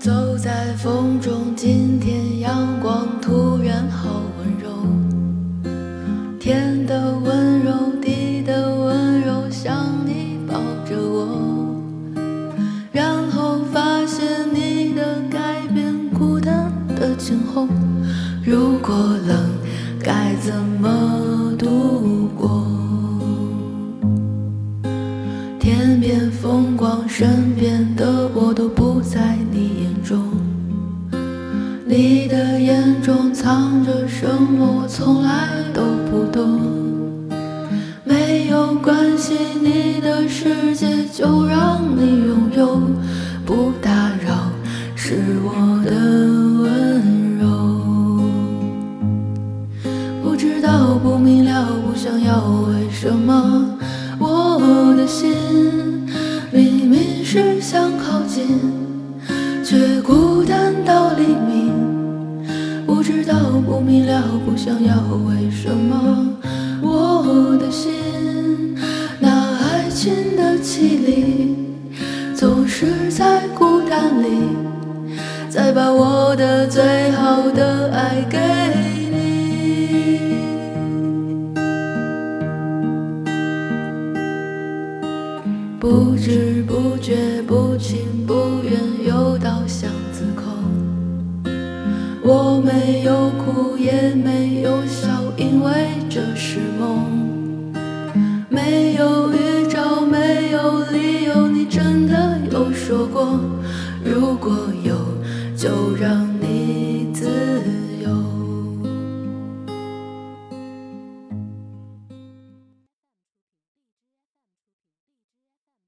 走在风中，今天阳光突然好温柔，天的温柔，地的温柔，像你抱着我，然后发现你的改变，孤单的今后，如果冷，该怎么度过？天边风光，身边的我都不在你。你的眼中藏着什么，我从来都不懂。没有关系，你的世界就让你拥有，不打扰是我的温柔。不知道，不明了，不想要，为什么我的心明明是想靠近，却孤单到黎明。不知道，不明了，不想要，为什么我的心那爱情的绮丽，总是在孤单里，再把我的最好的爱给你。不知不觉，不情不愿，又到巷。没有哭，也没有笑，因为这是梦。没有预兆，没有理由，你真的有说过，如果有，就让